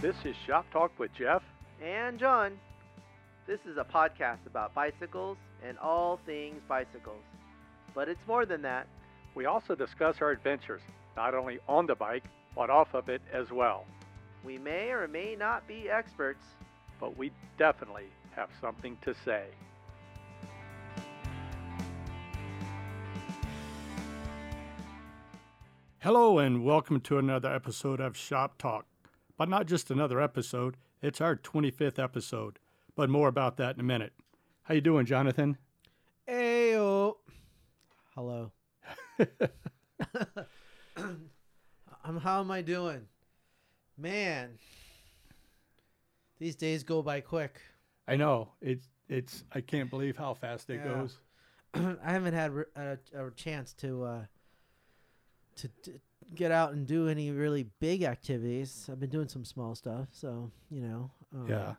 This is Shop Talk with Jeff. and John. This is a podcast about bicycles and all things bicycles. But it's more than that. We also discuss our adventures, not only on the bike, but off of it as well. We may or may not be experts. But we definitely have something to say. Hello, and welcome to another episode of Shop Talk. But not just another episode, it's our 25th episode. But more about that in a minute. How you doing, Jonathan? Ayo. Hello. I'm how am I doing? Man. These days go by quick. I know it's it's. I can't believe how fast it Yeah. goes. I haven't had a, a chance to uh to, to get out and do any really big activities. I've been doing some small stuff, so, you know. Um, Yeah.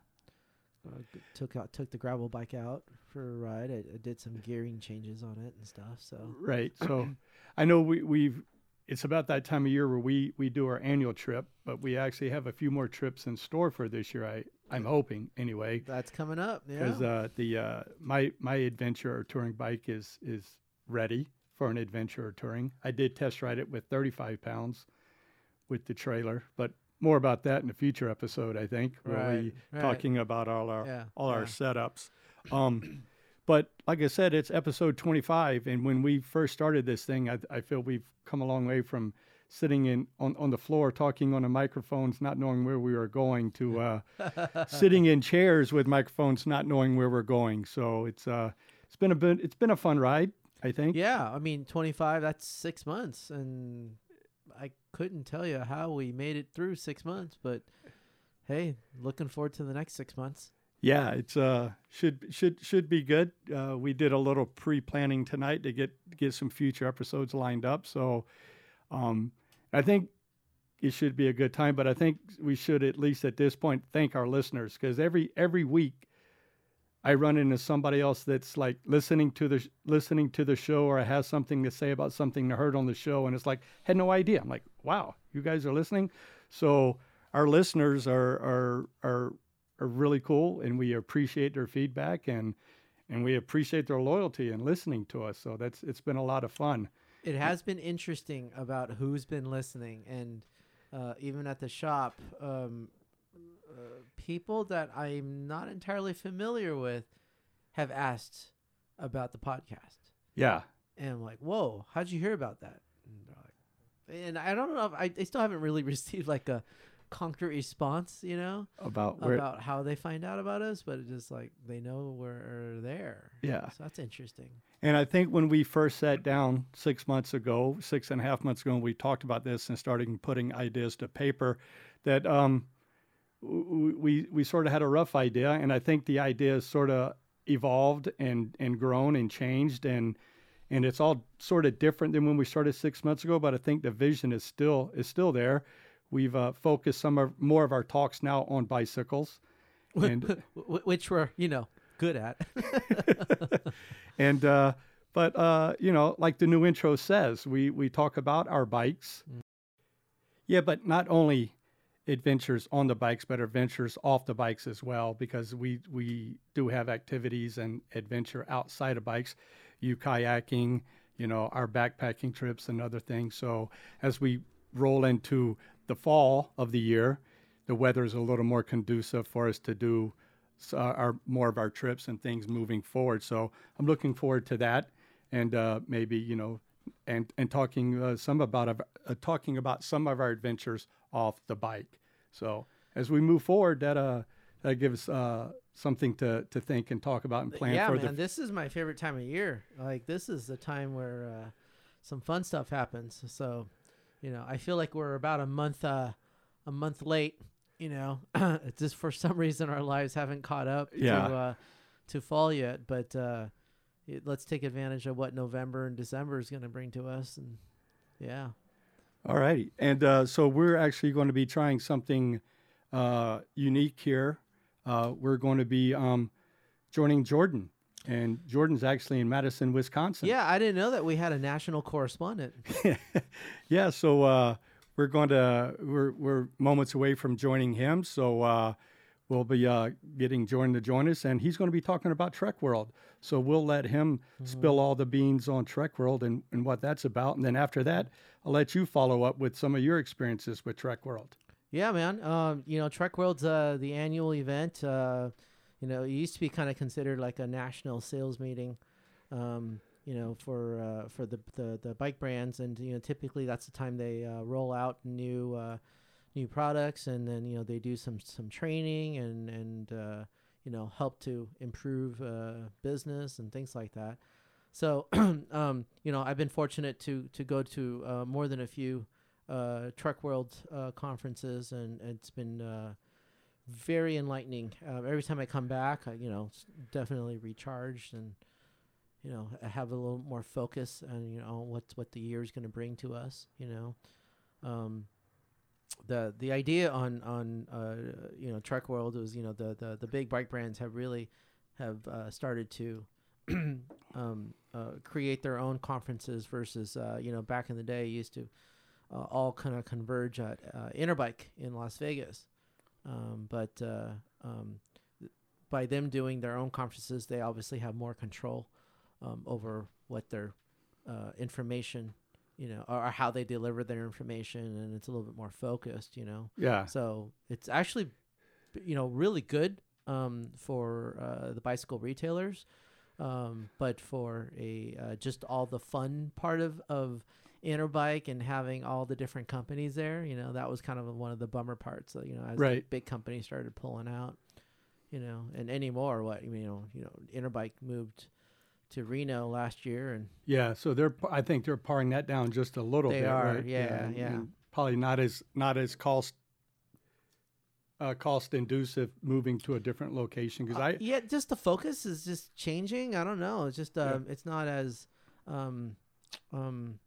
uh, took out took the gravel bike out for a ride. I, I did some gearing changes on it and stuff. So Right. So I know we, we've it's about that time of year where we, we do our annual trip, but we actually have a few more trips in store for this year. I, I'm hoping anyway. that's coming up. Yeah. Because uh, the uh, my my adventure or touring bike is is ready for an adventure or touring. I did test ride it with 35 pounds with the trailer, but more about that in a future episode. I think where we Right, right. talking about all our Yeah, all our setups. Um, but like I said, it's episode 25, and when we first started this thing, I, I feel we've come a long way from sitting in on, on the floor talking on the microphones, not knowing where we were going, to uh, sitting in chairs with microphones, not knowing where we're going. So it's uh, it's been a bit, it's been a fun ride. I think. Yeah, I mean, 25, that's six months. And I couldn't tell you how we made it through six months, but hey, looking forward to the next six months. Yeah, it's uh should should should be good. Uh, we did a little pre-planning tonight to get get some future episodes lined up. So, um, I think it should be a good time. But I think we should at least at this point thank our listeners because every every week I run into somebody else that's like listening to the listening to the show or has something to say about something they heard on the show, and it's like had no idea. I'm like, wow, you guys are listening. So our listeners are are are are really cool, and we appreciate their feedback and and we appreciate their loyalty and listening to us. So that's it's been a lot of fun. It has been interesting about who's been listening. And uh, even at the shop, um, people that I'm not entirely familiar with have asked about the podcast. Yeah, And I'm like, whoa, how'd you hear about that? And, like, and I don't know if I, I still haven't really received like a concrete response, you know, about where about how they find out about us, but it's just like they know we're there. Yeah. So that's interesting. And I think when we first sat down six months ago, six and a half months ago, and we talked about this and started putting ideas to paper, that um, we we sort of had a rough idea, and I think the idea has sort of evolved and and grown and changed, and and it's all sort of different than when we started six months ago. But I think the vision is still is still there. We've uh, focused some of more of our talks now on bicycles, and which we're, you know, good at. and uh, but uh, you know, like the new intro says, we we talk about our bikes. Yeah, but not only adventures on the bikes, but adventures off the bikes as well, because we we do have activities and adventure outside of bikes, you kayaking, you know, our backpacking trips and other things. So as we roll into the fall of the year, the weather is a little more conducive for us to do uh, our more of our trips and things moving forward. So I'm looking forward to that, and uh, maybe you know, and and talking uh, some about uh, talking about some of our adventures off the bike. So as we move forward, that uh that gives uh something to to think and talk about and plan yeah, for man, the this is my favorite time of year. Like this is the time where uh, some fun stuff happens. So, you know, I feel like we're about a month uh, a month late. You know, it's just for some reason our lives haven't caught up Yeah. to uh, to fall yet. But uh, it, let's take advantage of what November and December is going to bring to us. And yeah, All righty. And uh, so we're actually going to be trying something uh, unique here. Uh, we're going to be um, joining Jordan. And Jordan's actually in Madison, Wisconsin. yeah, I didn't know that we had a national correspondent. yeah. So uh, we're going to we're we're moments away from joining him, so we'll be uh, getting Jordan to join us, and he's going to be talking about Trek World. So we'll let him mm-hmm. spill all the beans on Trek World and, and what that's about, and then after that, I'll let you follow up with some of your experiences with Trek World. Yeah, man. Um, you know, Trek World's uh, the annual event. Uh, you know, it used to be kind of considered like a national sales meeting. Um, you know, for uh, for the, the, the bike brands, and you know, typically that's the time they uh, roll out new uh, new products, and then you know they do some some training and and uh, you know help to improve uh, business and things like that. So, um, you know, I've been fortunate to to go to uh, more than a few Trek World conferences, and, and, it's been very enlightening. every time I come back, I, you know, definitely recharged and you know have a little more focus on you know what what the year is going to bring to us you know um, the the idea on on uh, you know Trek World was you know the, the the big bike brands have really have uh, started to um, uh, create their own conferences versus uh, you know back in the day used to uh, all kind of converge at uh, Interbike in Las Vegas. Um, but um, by them doing their own conferences they obviously have more control um, over what their information, you know, or, or, how they deliver their information, and it's a little bit more focused, you know. Yeah. So it's actually, you know, really good um, for uh, the bicycle retailers, um, but for a uh, just all the fun part of of Interbike and having all the different companies there, you know, that was kind of one of the bummer parts. So, you know, as right. big companies started pulling out, you know, and anymore, what you know, you know, Interbike moved to Reno last year, and yeah, so they're I think they're paring that down just a little they bit. are, right? yeah, yeah. yeah. Probably not as not as cost uh, cost inducive moving to a different location because uh, I yeah, just the focus is just changing. I don't know. It's just um, yeah. it's not as um, um,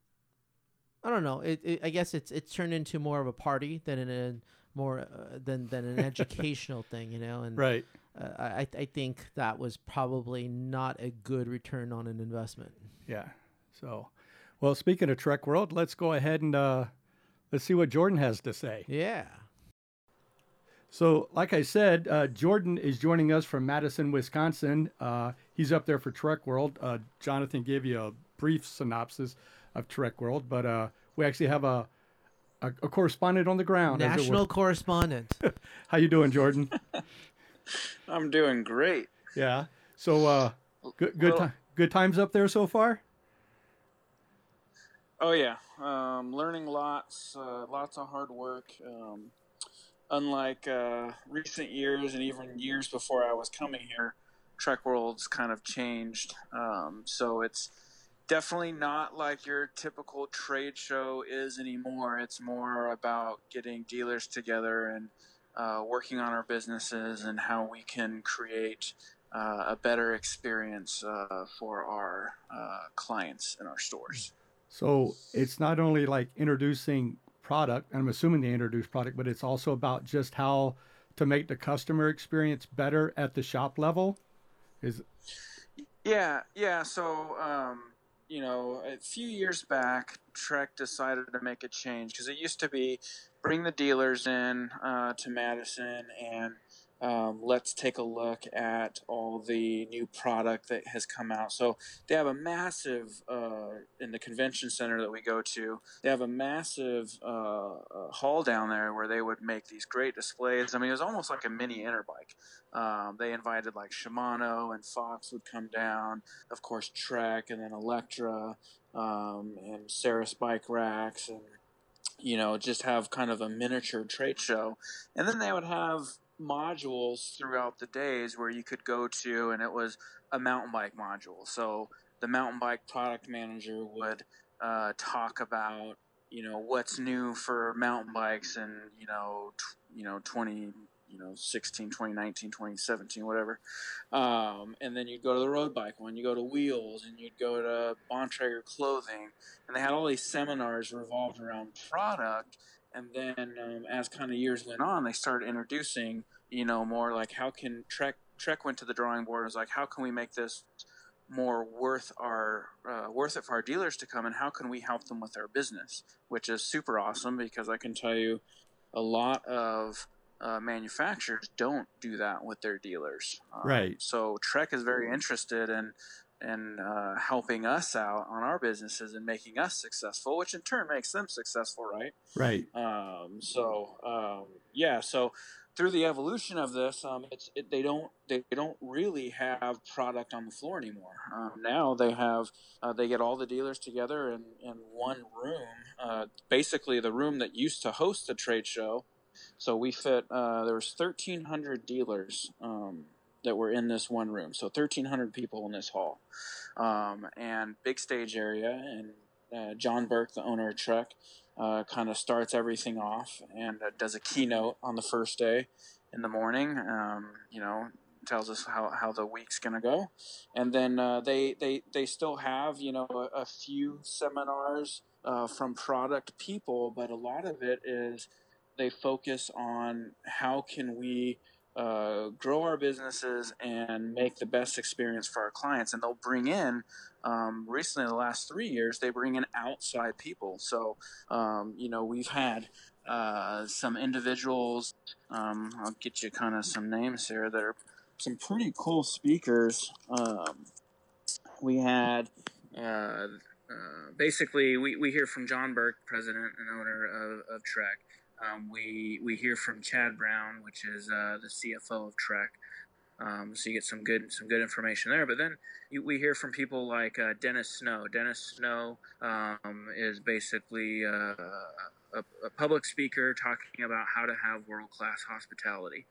I don't know. It, it, I guess it's it's turned into more of a party than in a more uh, than than an educational thing, you know. And right uh, I I think that was probably not a good return on an investment. Yeah. So, well, speaking of Trek World, let's go ahead and uh, let's see what Jordan has to say. Yeah. So, like I said, uh, Jordan is joining us from Madison, Wisconsin. Uh, he's up there for Trek World. Uh, Jonathan gave you a brief synopsis of Trek World, but uh, we actually have a, a, a correspondent on the ground. National correspondent. How you doing, Jordan? I'm doing great. Yeah. So, uh, good good well, good times up there so far. Oh yeah, um, learning lots, uh, lots of hard work. Um, unlike uh, recent years and even years before I was coming here, Trek World's kind of changed. Um, so it's definitely not like your typical trade show is anymore. It's more about getting dealers together and uh, working on our businesses and how we can create uh, a better experience uh, for our uh, clients in our stores. So it's not only like introducing product, I'm assuming they introduce product, but it's also about just how to make the customer experience better at the shop level. Is yeah, yeah. So um, a few years back, Trek decided to make a change because it used to be bring the dealers in uh, to Madison and um, let's take a look at all the new product that has come out. So they have a massive uh, in the convention center that we go to. They have a massive uh, uh, hall down there where they would make these great displays. I mean, it was almost like a mini Interbike. Um, they invited like Shimano and Fox would come down, of course Trek, and then Electra um, and Saris bike racks and you know, just have kind of a miniature trade show. And then they would have modules throughout the days where you could go to, and it was a mountain bike module. So the mountain bike product manager would uh, talk about, you know, what's new for mountain bikes and, you know, t- you know, 20, you know 16 2019 2017 whatever um, and then you'd go to the road bike one you go to wheels and you'd go to bontrager clothing and they had all these seminars revolved around product and then um, as kind of years went on they started introducing you know more like how can trek trek went to the drawing board and was like how can we make this more worth our uh, worth it for our dealers to come and how can we help them with their business which is super awesome because i can tell you a lot of uh, manufacturers don't do that with their dealers um, Right. so trek is very interested in in uh, helping us out on our businesses and making us successful which in turn makes them successful right Right. um, so um, yeah, so through the evolution of this, um, it's it, they don't they don't really have product on the floor anymore. Um, now they have uh, they get all the dealers together in, in one room, uh, basically the room that used to host the trade show. So we fit uh, there was thirteen hundred dealers um, that were in this one room, so thirteen hundred people in this hall, um, and big stage area. And uh, John Burke, the owner of Trek, uh, kind of starts everything off and uh, does a keynote on the first day in the morning. Um, you know, tells us how, how the week's going to go, and then uh, they they they still have you know a, a few seminars uh, from product people, but a lot of it is they focus on how can we uh, grow our businesses and make the best experience for our clients, and they'll bring in um, recently the last three years they bring in outside people. So um, you know we've had uh, some individuals um, i'll get you kind of some names here that are some pretty cool speakers. Um, we had uh, uh, basically we, we hear from john burke president and owner of, of trek um, we we hear from chad brown which is uh, the cfo of trek um, so you get some good some good information there. But then you, we hear from people like uh, Dennis Snow. Dennis Snow um, is basically uh, a, a, public speaker talking about how to have world class hospitality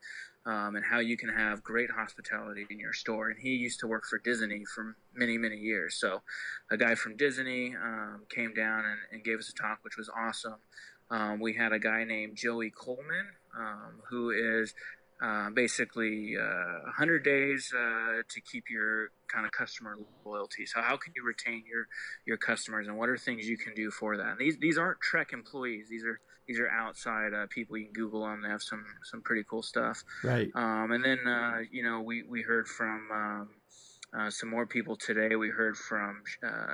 um, and how you can have great hospitality in your store. And he used to work for Disney for many many years. So a guy from Disney um, came down and, and, gave us a talk, which was awesome. Um, we had a guy named Joey Coleman, um, who is uh, basically uh, 100 days uh, to keep your kind of customer loyalty. So how can you retain your your customers, and what are things you can do for that? And these these aren't Trek employees. These are these are outside uh, people. You can Google them. They have some some pretty cool stuff. Right. Um, and then uh, you know we we heard from. Um, uh, some more people today. We heard from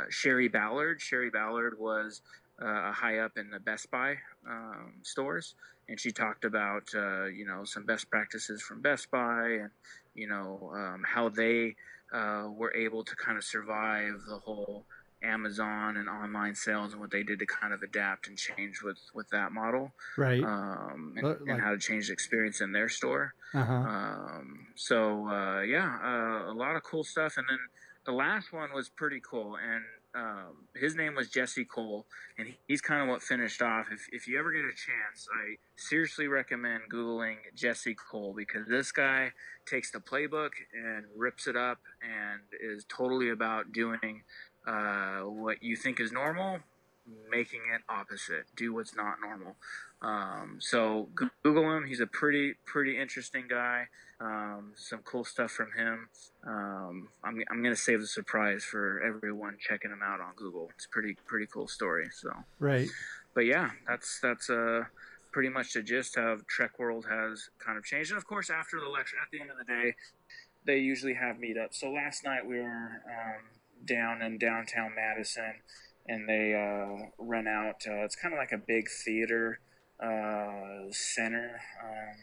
Shari Ballard. Shari Ballard was uh, high up in the Best Buy um, stores, and she talked about uh, you know some best practices from Best Buy and you know um, how they uh, were able to kind of survive the whole Amazon and online sales and what they did to kind of adapt and change with with that model, right? Um, and, Like- and how to change the experience in their store. Uh-huh. Um, so uh, yeah, uh, a lot of cool stuff. And then the last one was pretty cool, and um, his name was Jesse Cole, and he, he's kind of what finished off. If, if you ever get a chance, I seriously recommend googling Jesse Cole because this guy takes the playbook and rips it up, and is totally about doing uh, what you think is normal, making it opposite. Do what's not normal. Um, so Google him. He's a pretty pretty interesting guy. Um, some cool stuff from him. Um, I'm I'm gonna save the surprise for everyone checking him out on Google. It's a pretty pretty cool story. So, Right. but yeah, that's that's uh pretty much the gist of Trek World has kind of changed. And of course, after the lecture, at the end of the day, they usually have meetups. So last night we were um, down in downtown Madison, and they uh, rent out. Uh, it's kind of like a big theater uh, center um,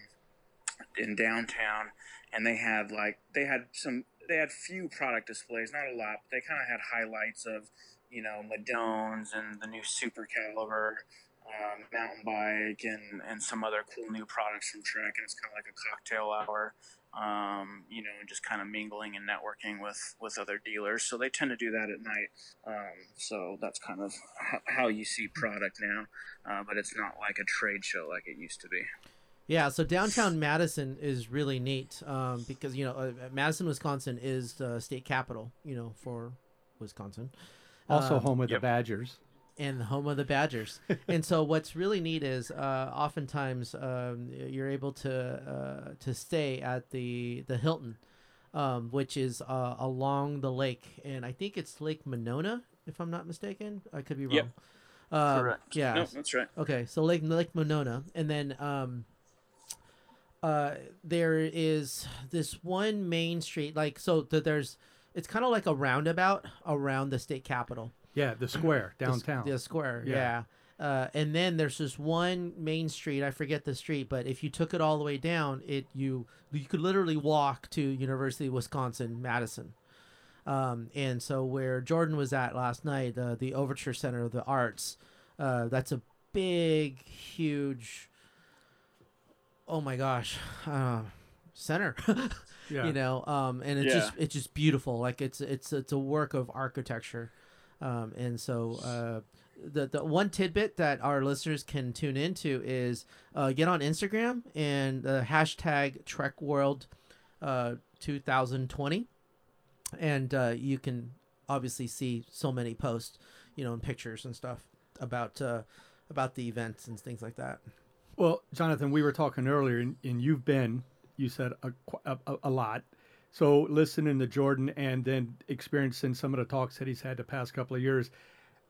in downtown, and they had like they had some they had few product displays, not a lot, but they kind of had highlights of you know Madones and the new Super Caliber. Um, mountain bike and, and some other cool new products from Trek, and it's kind of like a cocktail hour um, you know, and just kind of mingling and networking with with other dealers. So they tend to do that at night. Um, so that's kind of how you see product now, uh, but it's not like a trade show like it used to be. Yeah, so downtown Madison is really neat um, because you know uh, Madison, Wisconsin is the state capital, you know, for Wisconsin. Also Um, home of yep. the Badgers. And the home of the Badgers. and so what's really neat is uh, oftentimes um, you're able to uh, to stay at the the Hilton, um, which is uh, along the lake, and I think it's Lake Monona, if I'm not mistaken. I could be wrong. Yep. Um, Correct. Yeah. No, that's right. Okay, so Lake Lake Monona, and then um, uh, there is this one main street. Like, so th- there's it's kind of like a roundabout around the state capitol. Yeah, the square downtown. The, square, Yeah. yeah. Uh, and then there's this one main street. I forget the street, but if you took it all the way down, it you you could literally walk to University of Wisconsin Madison. Um, and so where Jordan was at last night, the the Overture Center of the Arts, uh, that's a big, huge. Oh my gosh, uh, center. yeah. you know um and it's Yeah. just it's just beautiful like it's it's it's a work of architecture um and so uh the the one tidbit that our listeners can tune into is uh get on instagram and the hashtag trek world uh 2020 and uh you can obviously see so many posts you know and pictures and stuff about uh about the events and things like that Well, Jonathan, we were talking earlier, and, and you've been, you said, a, a- a lot. So listening to Jordan and then experiencing some of the talks that he's had the past couple of years,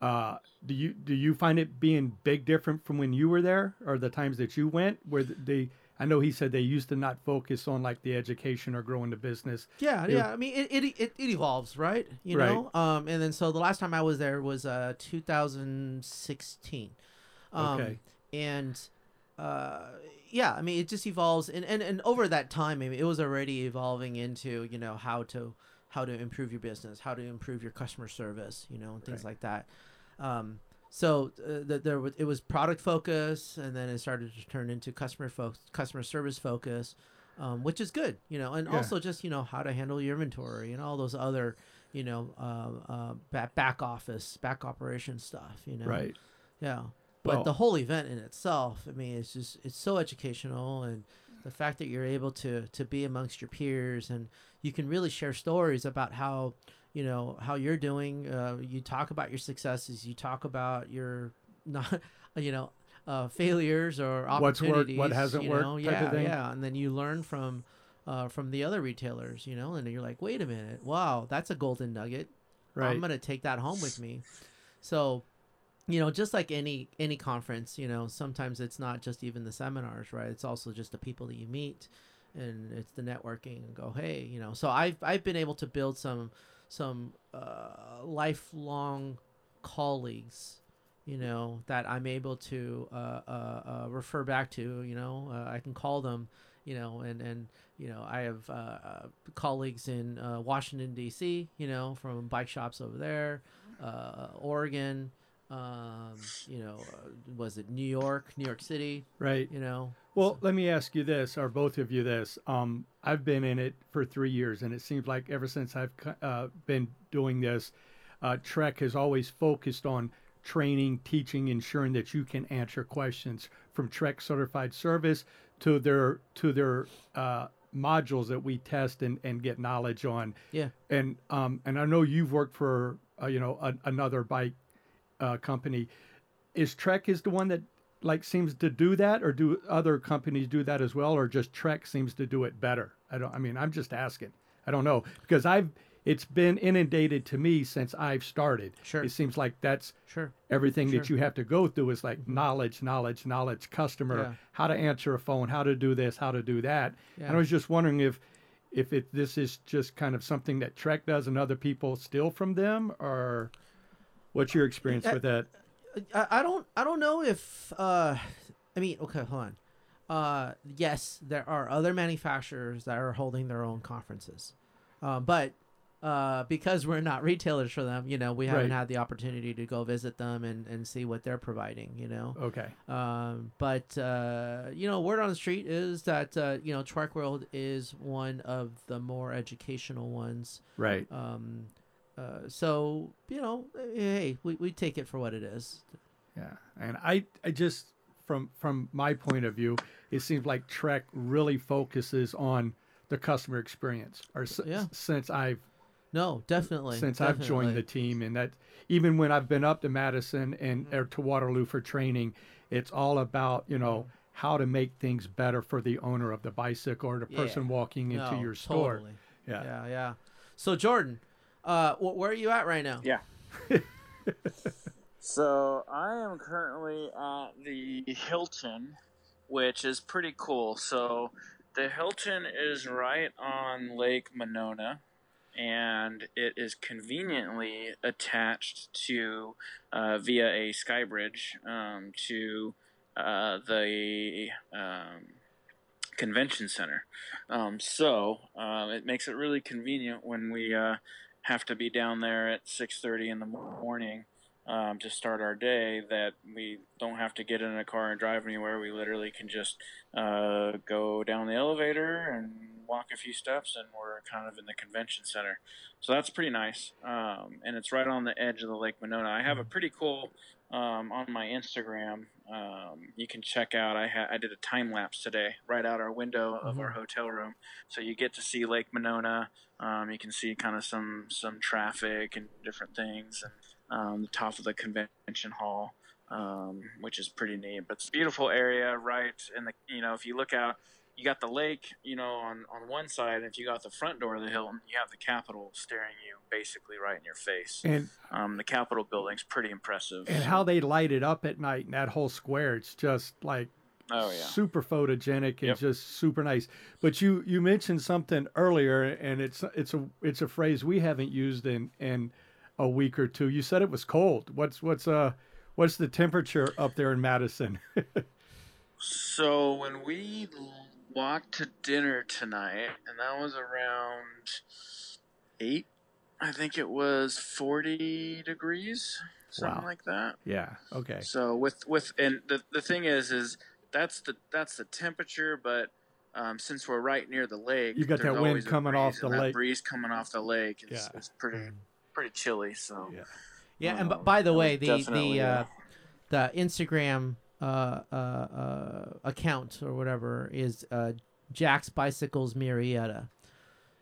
uh, do you do you find it being big different from when you were there or the times that you went? Where they, I know he said they used to not focus on like the education or growing the business. Yeah, Yeah. yeah. I mean, it, it it it evolves, right? You Right. know. Um, and then so the last time I was there was uh 2016. Um, Okay. And uh, yeah, I mean, it just evolves, and and and over that time, I mean, it was already evolving into you know how to how to improve your business, how to improve your customer service, you know, and things Right. like that. Um, so uh, th- there was, it was product focus, and then it started to turn into customer fo- customer service focus, um, which is good, you know, and Yeah. also just you know how to handle your inventory and all those other, you know, uh, uh, back back office, back operation stuff, you know, Right. yeah. But Well- the whole event in itself, I mean, it's just it's so educational, and the fact that you're able to to be amongst your peers and you can really share stories about how you know how you're doing. Uh, you talk about your successes. You talk about your not you know uh, failures or opportunities. What's worked, what hasn't you worked know? type yeah, of thing? Yeah, and then you learn from. Uh, from the other retailers, you know, and you're like, wait a minute, wow, that's a golden nugget. Right. I'm gonna take that home with me. So, you know, just like any any conference, you know, sometimes it's not just even the seminars, right? It's also just the people that you meet, and it's the networking and go, hey, you know. So I've I've been able to build some some uh, lifelong colleagues, you know, that I'm able to uh, uh, uh, refer back to. You know, uh, I can call them, you know, and and you know, I have uh, uh, colleagues in uh, Washington D.C. You know, from bike shops over there, uh, Oregon. Um, you know, uh, was it New York, New York City? Right. You know, Well, let me ask you this, or both of you this. Um, I've been in it for three years, and it seems like ever since I've uh, been doing this, uh, Trek has always focused on training, teaching, ensuring that you can answer questions from Trek Certified Service to their to their uh, modules that we test and, and get knowledge on. yeah. And um, and I know you've worked for uh, you know a, another bike uh, company. Is Trek is the one that like seems to do that, or do other companies do that as well, or just Trek seems to do it better? I don't. I mean, I'm just asking. I don't know because I've it's been inundated to me since I've started. Sure. It seems like that's Sure. everything that you have to go through is like knowledge, knowledge, knowledge, customer, Yeah. how to answer a phone, how to do this, how to do that. And I was just wondering if if it this is just kind of something that Trek does and other people steal from them, or what's your experience Uh, with that? I, I don't I don't know if uh I mean okay hold on uh yes there are other manufacturers that are holding their own conferences uh, but uh because we're not retailers for them you know we haven't Right. had the opportunity to go visit them and and see what they're providing you know Okay. um, but uh, you know, word on the street is that uh, you know Trek World is one of the more educational ones. Right. Um, uh, so you know, hey, we, we take it for what it is. Yeah. And I I just from from my point of view, it seems like Trek really focuses on the customer experience. Or s- Yeah. since I've No, definitely. since I've joined the team, and that even when I've been up to Madison and Mm-hmm. or to Waterloo for training, it's all about you know how to make things better for the owner of the bicycle or the Yeah. person walking into No, your store. totally. Yeah. yeah, yeah. So Jordan, uh, where are you at right now? Yeah. so I am currently at the Hilton, which is pretty cool. So the Hilton is right on Lake Monona, and it is conveniently attached to uh, via a sky bridge um, to uh, the um, convention center. Um, so um, it makes it really convenient when we uh, have to be down there at 6:30 in the morning um, to start our day that we don't have to get in a car and drive anywhere. We literally can just uh, go down the elevator and walk a few steps, and we're kind of in the convention center. So that's pretty nice. Um, and it's right on the edge of the Lake Monona. I have a pretty cool um, on my Instagram. Um, you can check out. I ha- I did a time lapse today, right out our window of our hotel room, so you get to see Lake Monona. Um, you can see kind of some some traffic and different things, and um, the top of the convention hall, um, which is pretty neat. But it's a beautiful area, right? And the you know if you look out, you got the lake, you know, on on one side. And if you got the front door of the Hilton, you have the Capitol staring you basically right in your face. And Um, the Capitol building's pretty impressive. and how they light it up at night in that whole square, it's just like Oh yeah. super photogenic and Yep. just super nice. But you you mentioned something earlier, and it's it's a it's a phrase we haven't used in in a week or two. You said it was cold. What's what's uh what's the temperature up there in Madison? So when we walked to dinner tonight, and that was around eight, I think it was forty degrees, something Wow. like that. yeah. Okay. So with with and the the thing is is that's the that's the temperature, but um, since we're right near the lake, You got that wind coming off the lake. breeze coming off the lake. It's, Yeah. it's pretty pretty chilly. So Yeah. Yeah, and b- Um, by the way, the the uh, uh, the Instagram account or whatever is uh, Jack's Bicycles Marietta.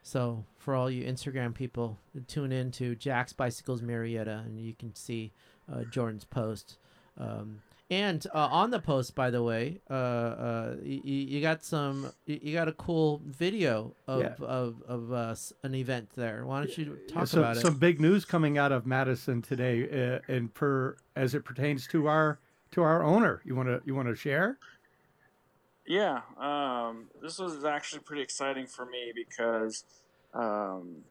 So for all you Instagram people, tune in to Jack's Bicycles Marietta, and you can see uh, Jordan's post. Um, and uh, on the post, by the way, uh, uh, you, you got some, you you got a cool video of Yeah. of, of uh, an event there. Why don't you talk some, about it? some big news coming out of Madison today, uh, and per as it pertains to our to our owner. You want to you want to share? Yeah, um, this was actually pretty exciting for me because, um,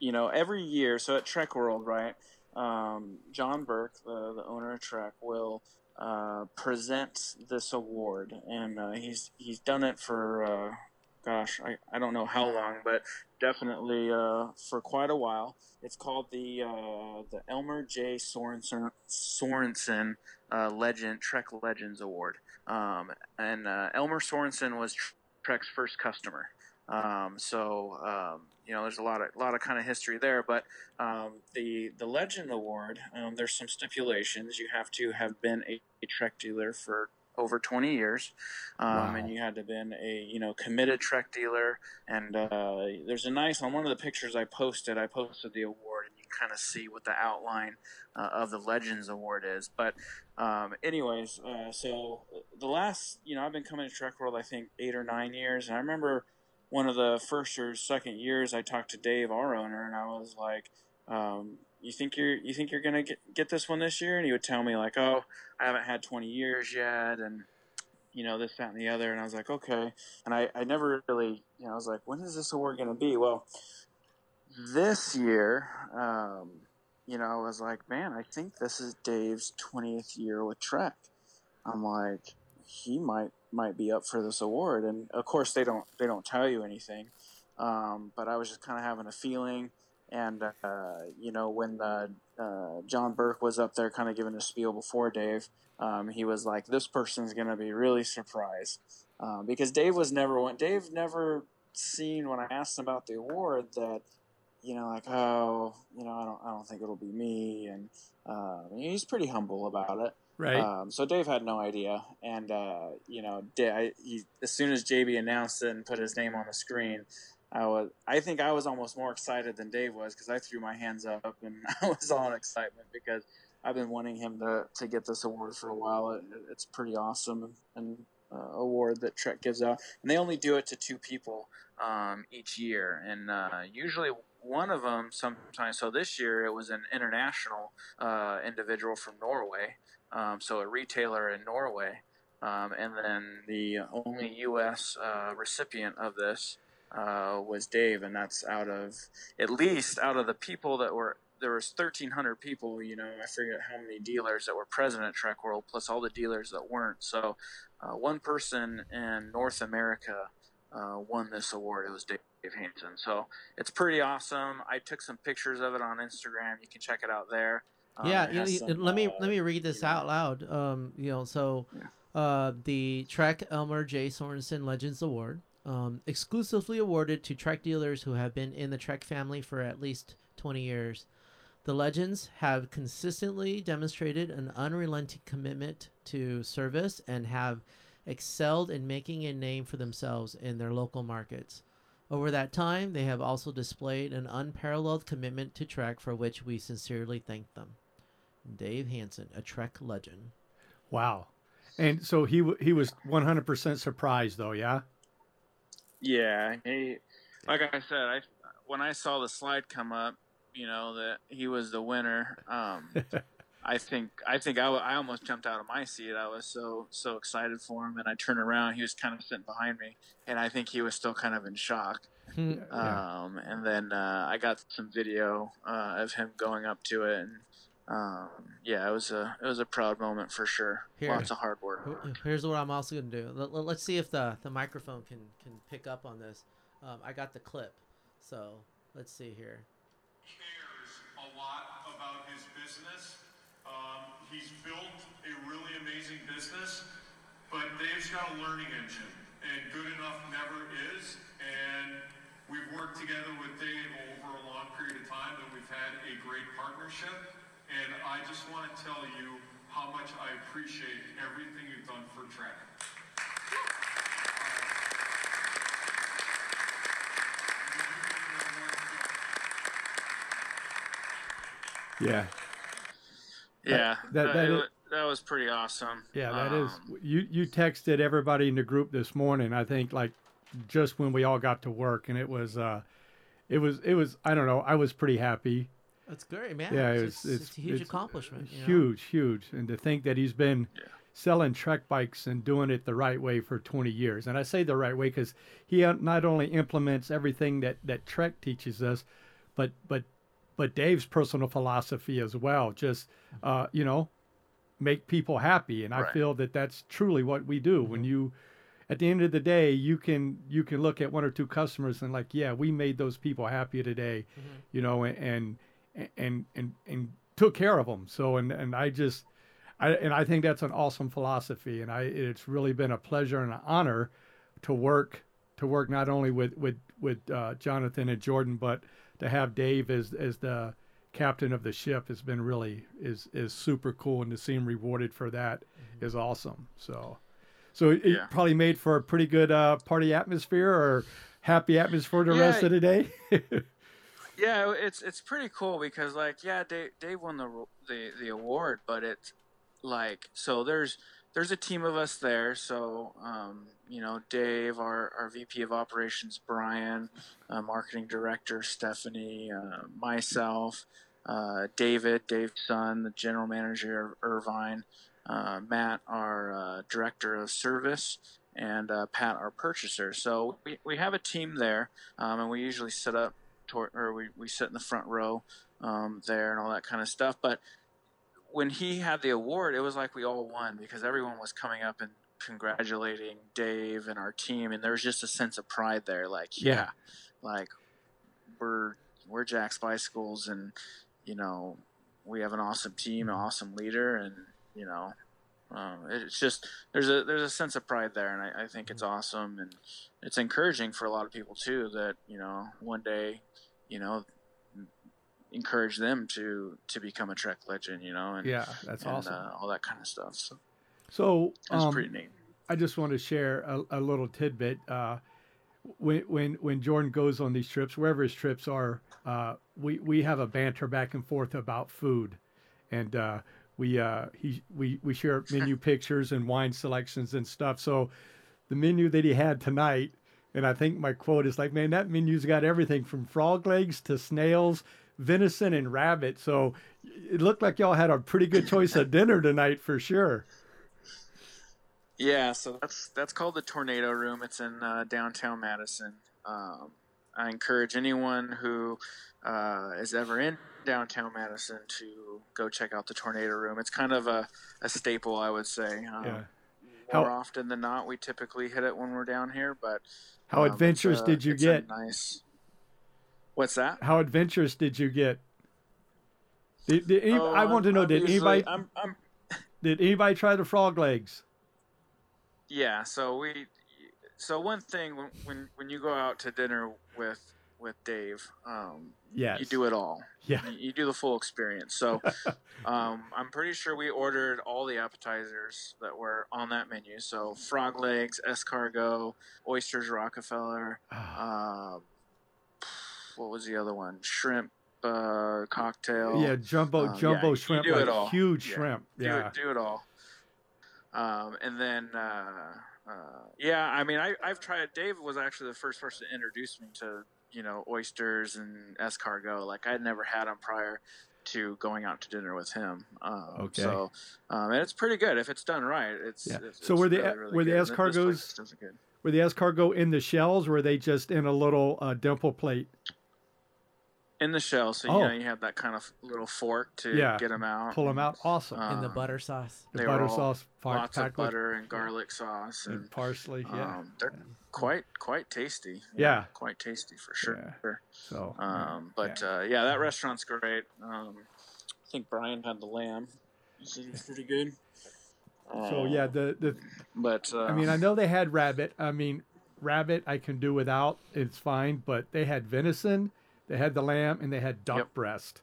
you know, every year, so at Trek World, right, um, John Burke, the, the owner of Trek, will uh, present this award, and uh, he's he's done it for, uh, gosh, I, I don't know how long, but definitely uh, for quite a while. It's called the uh, the Elmer J. Sorensen Sorensen uh, Legend Trek Legends Award. Um, and uh, Elmer Sorensen was Trek's first customer. Um, so um, you know, there's a lot of lot of kind of history there. But um, the the Legend Award, um, there's some stipulations. You have to have been a, a Trek dealer for over 20 years, um, Wow. and you had to have been a you know committed Trek dealer. And uh, there's a nice on one of the pictures I posted. I posted the award, and you kind of see what the outline uh, of the Legends Award is. But um, anyways, uh, so the last, you know, I've been coming to Trek World, I think eight or nine years, and I remember one of the first or second years I talked to Dave, our owner, and I was like, um, "You think you're you think you're gonna get get this one this year?" And he would tell me like, "Oh, I haven't had 20 years yet," and you know this, that, and the other. And I was like, "Okay," and I I never really, you know, I was like, "When is this award gonna be?" Well, this year. Um, you know, I was like, man, I think this is Dave's 20th year with Trek. I'm like, he might might be up for this award, and of course they don't they don't tell you anything. Um, but I was just kind of having a feeling, and uh, you know, when the uh, John Burke was up there, kind of giving a spiel before Dave, um, he was like, "This person's gonna be really surprised," um, because Dave was never one. Dave never seen when I asked him about the award that you know, like, oh, you know, I don't, I don't think it'll be me, and uh, he's pretty humble about it. Right. Um, so Dave had no idea, and uh, you know, Da- I, he, as soon as JB announced it and put his name on the screen, I was, I think I was almost more excited than Dave was because I threw my hands up and I was all in excitement because I've been wanting him to, to get this award for a while. It, it's pretty awesome and uh, award that Trek gives out, and they only do it to two people um, each year, and uh, usually one of them sometimes. So this year it was an international uh, individual from Norway, um, so a retailer in Norway, um, and then the only U.S. Uh, recipient of this uh, was Dave, and that's out of at least out of the people that were there was 1,300 people. You know, I forget how many dealers that were present at Trek World, plus all the dealers that weren't. So, uh, one person in North America uh, won this award. It was Dave Hanson. So it's pretty awesome. I took some pictures of it on Instagram. You can check it out there. Um, yeah, some, let me let me read this out loud. Um, you know, so yeah. uh, the Trek Elmer J. Sorensen Legends Award, um, exclusively awarded to Trek dealers who have been in the Trek family for at least 20 years. The Legends have consistently demonstrated an unrelenting commitment to service and have excelled in making a name for themselves in their local markets. Over that time, they have also displayed an unparalleled commitment to Trek for which we sincerely thank them. Dave Hanson, a Trek legend. Wow. And so he he was 100% surprised though, yeah? Yeah, he like I said, I when I saw the slide come up, you know that he was the winner. Um, I think I think I, I almost jumped out of my seat. I was so so excited for him, and I turned around. He was kind of sitting behind me, and I think he was still kind of in shock. Hmm. yeah. Um, and then uh, I got some video uh, of him going up to it, and um, yeah, it was a it was a proud moment for sure. Here, Lots of hard work. Here's what I'm also gonna do. Let, us see if the the microphone can can pick up on this. Um, I got the clip, so let's see here. He cares a lot about his business. Um, he's built a really amazing business, but Dave's got a learning engine, and good enough never is. And we've worked together with Dave over a long period of time, and we've had a great partnership. And I just want to tell you how much I appreciate everything you've done for Trek. Yeah, yeah, that, that, that, that was pretty awesome. Yeah, that um, is. You you texted everybody in the group this morning. I think like just when we all got to work, and it was uh, it was it was I don't know. I was pretty happy. That's great, man. Yeah, it's, it's, it's, it's a huge it's, accomplishment. huge, know? huge, and to think that he's been. Yeah. Selling Trek bikes and doing it the right way for 20 years. And I say the right way because he not only implements everything that, that Trek teaches us, but but but Dave's personal philosophy as well. Just uh, you know, make people happy, and right. I feel that that's truly what we do. Mm-hmm. When you, at the end of the day, you can you can look at one or two customers and like, yeah, we made those people happy today, mm-hmm. you know, and and and and and took care of them. So and and I just. I, and I think that's an awesome philosophy, and I it's really been a pleasure and an honor to work to work not only with with with uh, Jonathan and Jordan, but to have Dave as as the captain of the ship has been really is is super cool, and to see him rewarded for that mm-hmm. is awesome. So, so it, yeah. probably made for a pretty good uh, party atmosphere or happy atmosphere the yeah. rest of the day. yeah, it's it's pretty cool because like yeah, Dave, Dave won the the the award, but it's like so there's there's a team of us there. So, um, you know, Dave, our, our VP of operations, Brian, uh, marketing director, Stephanie, uh, myself, uh, David, Dave's son, the general manager, of Irvine, uh, Matt, our uh, director of service, and uh, Pat, our purchaser. So we, we have a team there, um, and we usually set up, toward, or we, we sit in the front row um, there and all that kind of stuff. But when he had the award, it was like we all won because everyone was coming up and congratulating Dave and our team, and there was just a sense of pride there. Like, yeah, yeah like we're we're Jack's Bicycles, and you know we have an awesome team, an awesome leader, and you know um, it's just there's a there's a sense of pride there, and I, I, think it's awesome, and it's encouraging for a lot of people too. That you know one day, you know, encourage them to to become a Trek legend, you know, and yeah, that's and, awesome, uh, all that kind of stuff. So, so that's um, pretty neat. I just want to share a, a little tidbit. Uh, when when when Jordan goes on these trips, wherever his trips are, uh, we we have a banter back and forth about food, and uh, we uh, he we we share menu pictures and wine selections and stuff. So, the menu that he had tonight, and I think my quote is like, "Man, that menu's got everything from frog legs to snails venison and rabbit. So it looked like y'all had a pretty good choice of dinner tonight for sure. Yeah, so that's that's called the Tornado Room. It's in uh, downtown Madison. um, I encourage anyone who uh, is ever in downtown Madison to go check out the Tornado Room. It's kind of a, a staple, I would say. Um, Yeah. More often than not, we typically hit it when we're down here. But How um, adventurous a- did you get? nice. What's that? How adventurous did you get? Did, did any, Oh, I want to know I'm did anybody I'm, I'm did anybody try the frog legs? Yeah, so we so one thing when when, when you go out to dinner with with Dave, um, Yes. you do it all. Yeah. You, you do the full experience. So um, I'm pretty sure we ordered all the appetizers that were on that menu. So frog legs, escargot, oysters Rockefeller. Uh, what was the other one? Shrimp uh, cocktail. yeah, jumbo um, jumbo you shrimp, do it like all. huge Yeah. shrimp. do Yeah. it, do it all. Um, and then, uh, uh, yeah, I mean, I, I've tried. Dave was actually the first person to introduce me to, you know, oysters and escargot. Like I'd never had them prior to going out to dinner with him. Um, Okay. So, um, and it's pretty good if it's done right. It's Yeah. It's, So it's were the- really, really were the good. And escargots- does. Were the escargot in the shells? Or were they just in a little uh, dimple plate? In the shell? So Oh. you know you have that kind of little fork to Yeah. get them out. Pull them out. Awesome. in the Um, butter sauce. the butter sauce, far- Lots of packed with- butter and garlic sauce and and parsley. Yeah. Um, they're quite quite tasty. Yeah. quite tasty for sure. Yeah. so. Um, but yeah. Uh, yeah, that restaurant's great. Um, I think Brian had the lamb. He said it was pretty good. so yeah, the the but uh, I mean, I know they had rabbit. I mean, rabbit I can do without. It's fine. But they had venison, they had the lamb, and they had duck Yep. breast.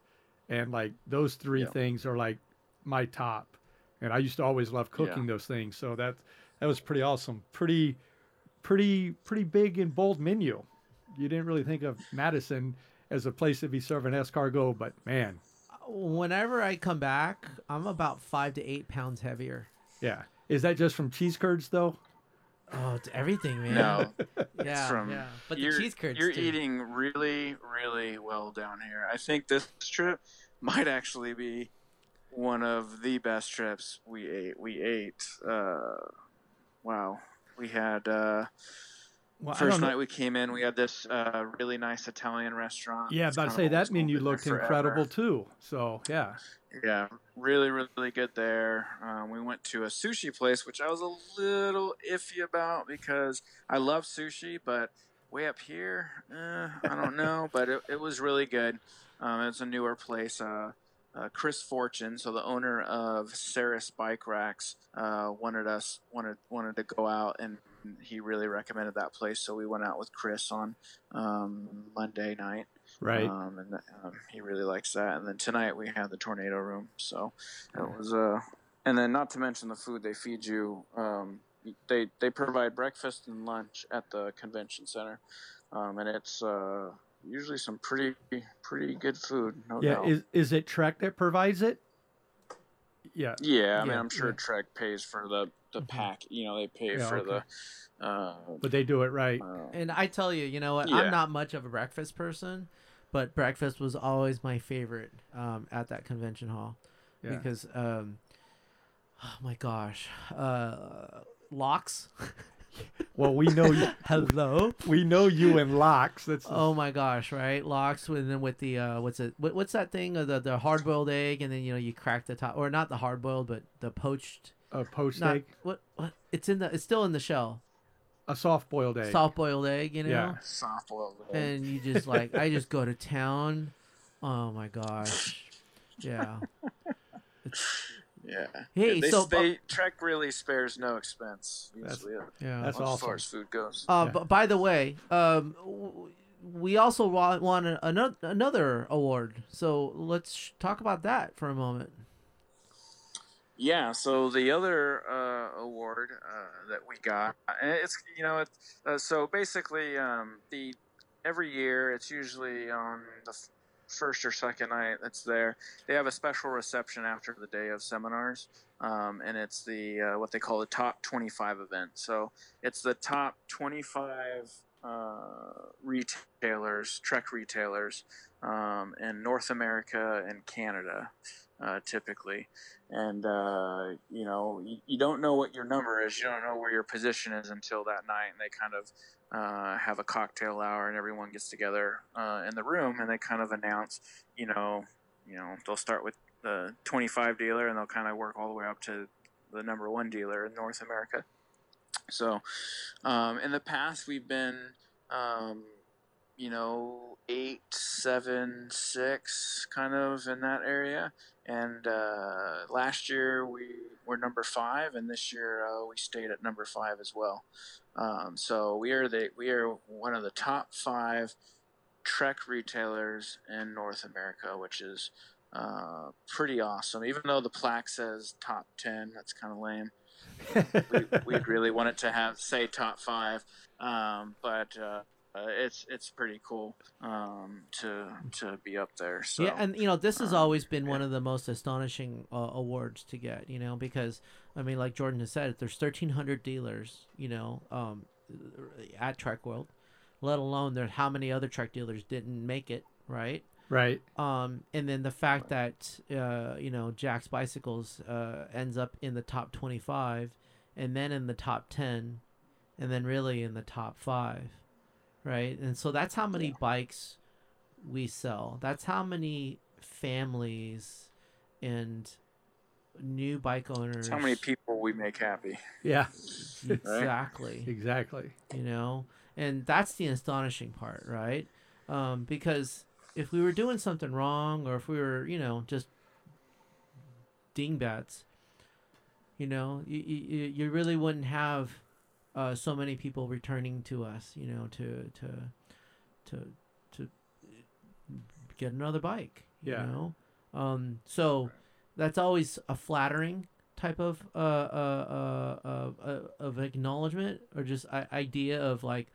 And like those three Yep. things are like my top. And I used to always love cooking those things. So that that was pretty awesome. Pretty, pretty, pretty big and bold menu. You didn't really think of Madison as a place to be serving escargot, but man, Whenever I come back, I'm about five to eight pounds heavier. yeah. Is that just from cheese curds though? Oh, it's everything, man. no, yeah, from yeah. But the you're, cheese curds you're too. eating really really well down here. I think this trip might actually be one of the best trips we ate. We ate. Uh, wow, we had. Uh, Well, First night we came in, we had this uh, really nice Italian restaurant. Yeah, about to say that menu looked incredible too. So yeah, Yeah, really, really good there. Um, we went to a sushi place, which I was a little iffy about because I love sushi, but way up here, eh, I don't know. but it, it was really good. Um, it's a newer place. Uh, uh, Chris Fortune, so the owner of Saris Bike Racks, uh, wanted us wanted wanted to go out, and he really recommended that place. So we went out with Chris on um, Monday night. right. Um, and um, he really likes that. And then tonight we had the tornado room. So it was uh, and then not to mention the food they feed you. Um, they they provide breakfast and lunch at the convention center, um, and it's uh, usually some pretty pretty good food. No yeah, doubt. is is it Trek that provides it? Yeah, yeah, I mean Yeah, I'm sure yeah. Trek pays for the the Mhm. pack. You know they pay Yeah, for okay. the. Uh, but they do it right. uh, And I tell you, you know what? Yeah. I'm not much of a breakfast person, but breakfast was always my favorite um, at that convention hall Yeah. because, um, oh my gosh, uh, lox. Well, we know you, Hello. we know you and lox. That's Oh my gosh, right? Lox, and then with the uh, what's it? What, what's that thing? Uh, the the hard boiled egg, and then you know you crack the top, or not the hard boiled, but the poached. a poached Not egg, what? What? It's in the. It's still in the shell. a soft boiled egg. Soft boiled egg, you know. Yeah. soft boiled. and you just like I just go to town. Oh my gosh, yeah. Yeah. Hey, they, so they Trek really spares no expense. That's- Usually, Yeah. That's as far as food goes. Uh, Yeah. but by the way, um, we also wa- won another another award. So let's sh- talk about that for a moment. Yeah, so the other uh, award uh, that we got, it's you know, it's, uh, so basically um, the every year it's usually on the f- first or second night that's there. They have a special reception after the day of seminars, um, and it's the uh, what they call the top twenty five event. So it's the top twenty five uh, retailers, Trek retailers, um, in North America and Canada. Uh, typically. And, uh, you know, you, you, don't know what your number is. You don't know where your position is until that night. And they kind of uh, have a cocktail hour and everyone gets together uh, in the room and they kind of announce, you know, you know, they'll start with the 25 dealer and they'll kind of work all the way up to the number one dealer in North America. So, um, in the past, we've been, um, you know, eight, seven, six, kind of in that area. And uh, last year we were number five, and this year uh, we stayed at number five as well. Um, so we are the we are one of the top five Trek retailers in North America, which is uh, pretty awesome. Even though the plaque says top ten, that's kind of lame. we, would really want it to have say top five, um, but uh, it's it's pretty cool um, to to be up there. So, yeah, and you know this has um, always been yeah. one of the most astonishing uh, awards to get. You know because I mean, like Jordan has said, there's 1,300 dealers. You know, um, at Trek World, let alone there how many other Trek dealers didn't make it. Right. Right. Um, and then the fact that uh, you know Jack's Bicycles uh, ends up in the top 25, and then in the top 10, and then really in the top five right? And so that's how many bikes we sell. That's how many families and new bike owners. That's how many people we make happy. Yeah. exactly. exactly. You know, and that's the astonishing part, right? Um, because if we were doing something wrong, or if we were, you know, just dingbats, you know, you, you, you really wouldn't have uh, so many people returning to us, you know, to to to to get another bike. You yeah. know, um, so that's always a flattering type of uh, uh, uh, uh, of acknowledgement or just idea of like,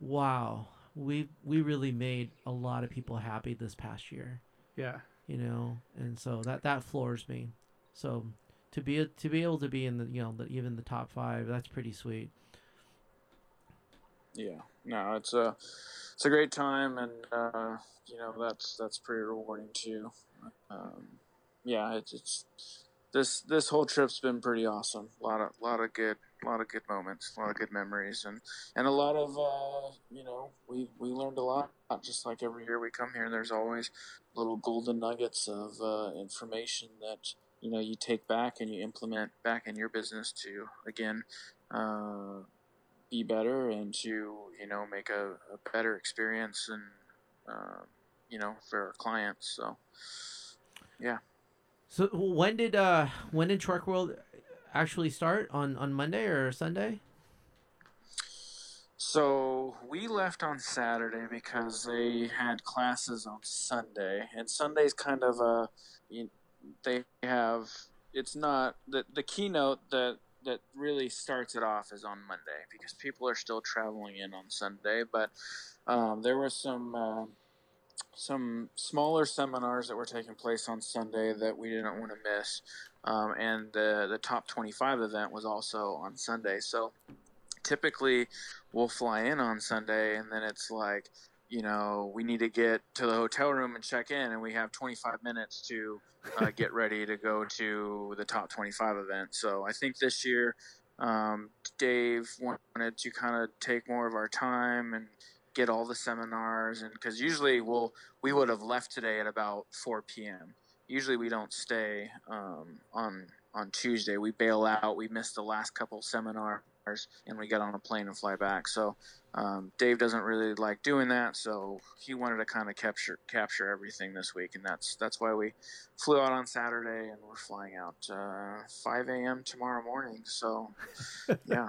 wow, we we really made a lot of people happy this past year. Yeah. You know, and so that that floors me. So to be to be able to be in the you know the, even the top five, that's pretty sweet. Yeah, no, it's a it's a great time, and uh, you know that's that's pretty rewarding too. Um, yeah, it's, it's this this whole trip's been pretty awesome. A lot of lot of good a lot of good moments, a lot of good memories, and and a lot of uh, you know we we learned a lot. Just like every year we come here, there's always little golden nuggets of uh, information that you know you take back and you implement back in your business to again uh, be better and to you know make a, a better experience and uh, you know for our clients. So yeah. So when did uh when did Trek World actually start on on Monday or Sunday? So we left on Saturday because they had classes on Sunday, and Sunday's kind of a you, they have it's not the the keynote that that really starts it off is on Monday because people are still traveling in on Sunday. But um, there were some uh, some smaller seminars that were taking place on Sunday that we didn't want to miss, um, and the the top twenty five event was also on Sunday. So typically we'll fly in on Sunday, and then it's like you know, we need to get to the hotel room and check in, and we have 25 minutes to uh, get ready to go to the top 25 event. So I think this year, um, Dave wanted to kind of take more of our time and get all the seminars, and because usually we'll we would have left today at about 4 p.m. Usually we don't stay um, on on Tuesday. We bail out. We missed the last couple seminars, and we get on a plane and fly back. So um, Dave doesn't really like doing that, so he wanted to kind of capture capture everything this week, and that's that's why we flew out on Saturday, and we're flying out uh, 5 a.m. tomorrow morning. So, yeah.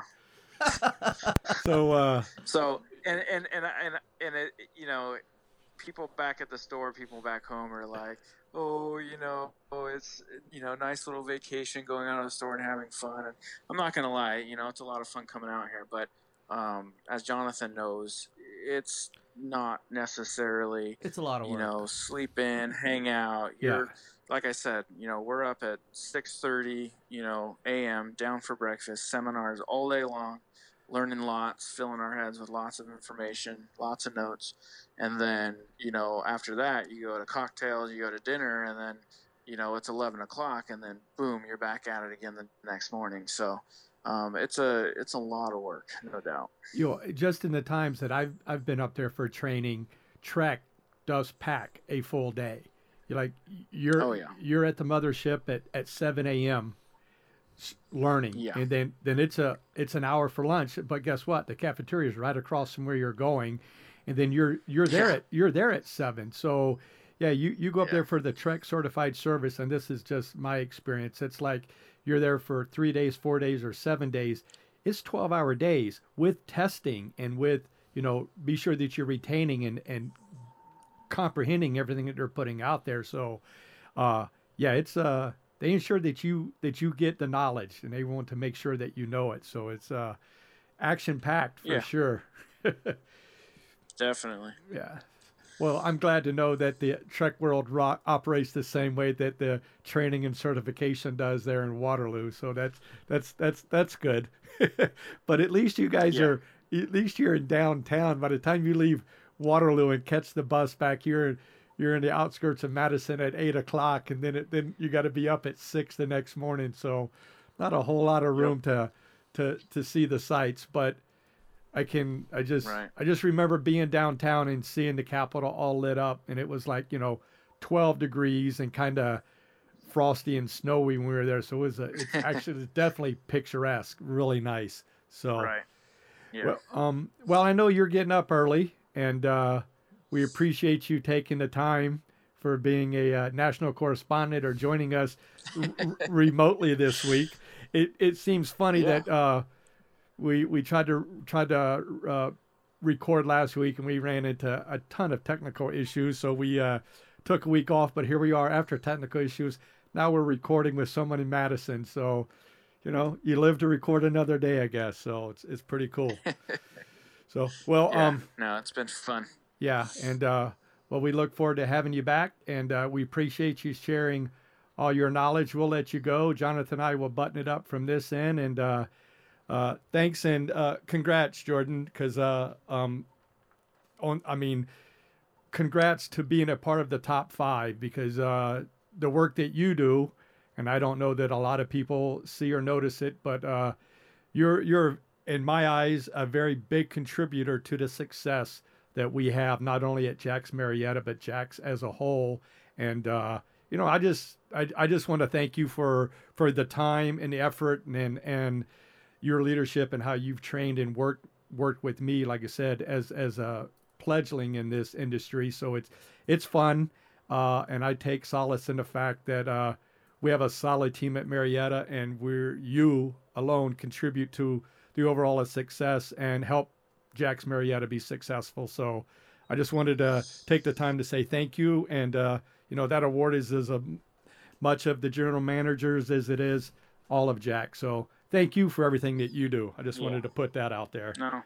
so, uh... so, and and and and and it, you know, people back at the store, people back home are like, oh, you know, oh, it's you know, nice little vacation going out of the store and having fun. And I'm not gonna lie, you know, it's a lot of fun coming out here, but um, as Jonathan knows, it's not necessarily it's a lot of you know sleep in, hang out. You're yeah. like I said, you know, we're up at six thirty, you know, a.m. down for breakfast, seminars all day long, learning lots, filling our heads with lots of information, lots of notes, and then you know after that you go to cocktails, you go to dinner, and then you know it's 11 o'clock and then boom you're back at it again the next morning so um, it's a it's a lot of work no doubt You know, just in the times that I've I've been up there for training, Trek does pack a full day. You're like you're Oh, yeah. you're at the mothership at, at seven a.m. learning, Yeah. and then then it's a it's an hour for lunch. But guess what? The cafeteria is right across from where you're going, and then you're you're there Yeah. at you're there at seven. So yeah, you you go up Yeah. there for the Trek certified service, and this is just my experience. It's like you're there for three days, four days, or seven days. It's twelve hour days with testing and with you know be sure that you're retaining and and comprehending everything that they're putting out there. So, uh, yeah, it's uh, they ensure that you that you get the knowledge, and they want to make sure that you know it. So it's uh, action packed for Yeah. sure. definitely Yeah. Well, I'm glad to know that the Trek World ro- operates the same way that the training and certification does there in Waterloo. So that's that's that's that's good. but at least you guys Yeah. are at least you're in downtown. By the time you leave Waterloo and catch the bus back here, you're in the outskirts of Madison at eight o'clock, and then it, then you got to be up at six the next morning. So not a whole lot of room to to to see the sights, but I can I just Right. I just remember being downtown and seeing the Capitol all lit up, and it was like you know, twelve degrees and kind of frosty and snowy when we were there. So it was a, it's actually it's definitely picturesque, really nice. So right yeah well, um, well, I know you're getting up early, and uh, we appreciate you taking the time for being a uh, national correspondent or joining us r- remotely this week. It it seems funny Yeah. that uh, we we tried to tried to uh, record last week, and we ran into a ton of technical issues, so we uh, took a week off. But here we are after technical issues. Now we're recording with someone in Madison, so you know, you live to record another day, I guess. So it's it's pretty cool. so well, yeah. um, no it's been fun yeah, and uh, well, we look forward to having you back, and uh, we appreciate you sharing all your knowledge. We'll let you go, Jonathan. and I will button it up from this end, and uh, uh, thanks and uh, congrats, Jordan, because uh, um, I mean, congrats to being a part of the top five because uh, the work that you do, and I don't know that a lot of people see or notice it, but uh, you're you're in my eyes a very big contributor to the success that we have not only at Jack's Marietta but Jack's as a whole. And uh, you know, I just I, I just want to thank you for for the time and the effort and and your leadership and how you've trained and worked worked with me, like I said, as as a pledgling in this industry. So it's it's fun, uh, and I take solace in the fact that uh, we have a solid team at Marietta, and we're you alone contribute to the overall success and help Jack's Marietta be successful. So I just wanted to take the time to say thank you, and uh, you know that award is as a, much of the general managers as it is all of Jack. So thank you for everything that you do. I just Yeah. wanted to put that out there. no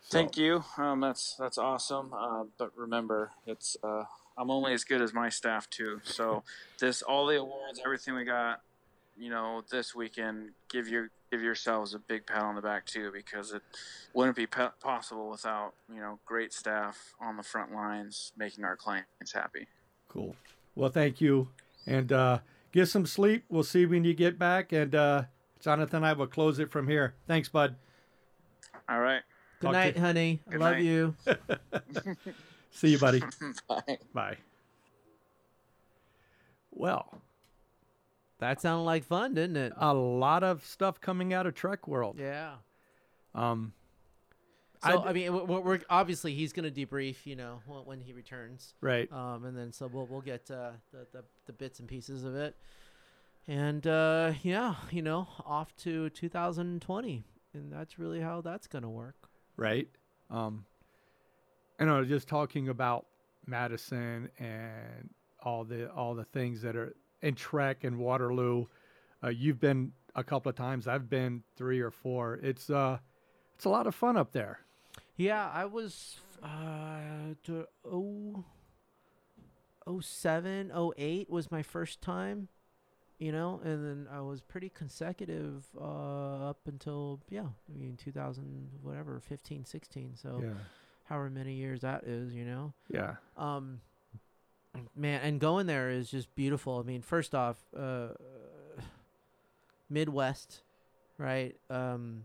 So- Thank you. Um, that's that's awesome. Uh, but remember, it's uh, I'm only as good as my staff too. So this all the awards, everything we got, you know, this weekend, give your give yourselves a big pat on the back too, because it wouldn't be pe- possible without you know great staff on the front lines making our clients happy. Cool. Well, thank you, and uh, get some sleep. We'll see when you get back, and uh, Jonathan and I will close it from here. Thanks, bud. All right. Good Talk to- night, honey. I Good love night. you. See you, buddy. Bye. Bye. Well, That sounded like fun, didn't it? a lot of stuff coming out of Trek World. Yeah. Um, So I'd- I mean, we're, we're obviously he's gonna debrief, you know, when, when he returns. right. Um, and then so we'll we'll get uh, the, the the bits and pieces of it, and uh, yeah, you know, off to 2020, and that's really how that's gonna work. right? Um, and I was just talking about Madison and all the all the things that are in Trek and Waterloo. Uh, you've been a couple of times. I've been three or four. It's uh, it's a lot of fun up there. Yeah, I was uh to, oh, oh seven, oh eight was my first time, you know, and then I was pretty consecutive uh up until yeah, I mean 2000 whatever, 15, 16. So Yeah, however many years that is, you know. yeah, Um man, and going there is just beautiful. I mean, first off, uh, Midwest, right? Um,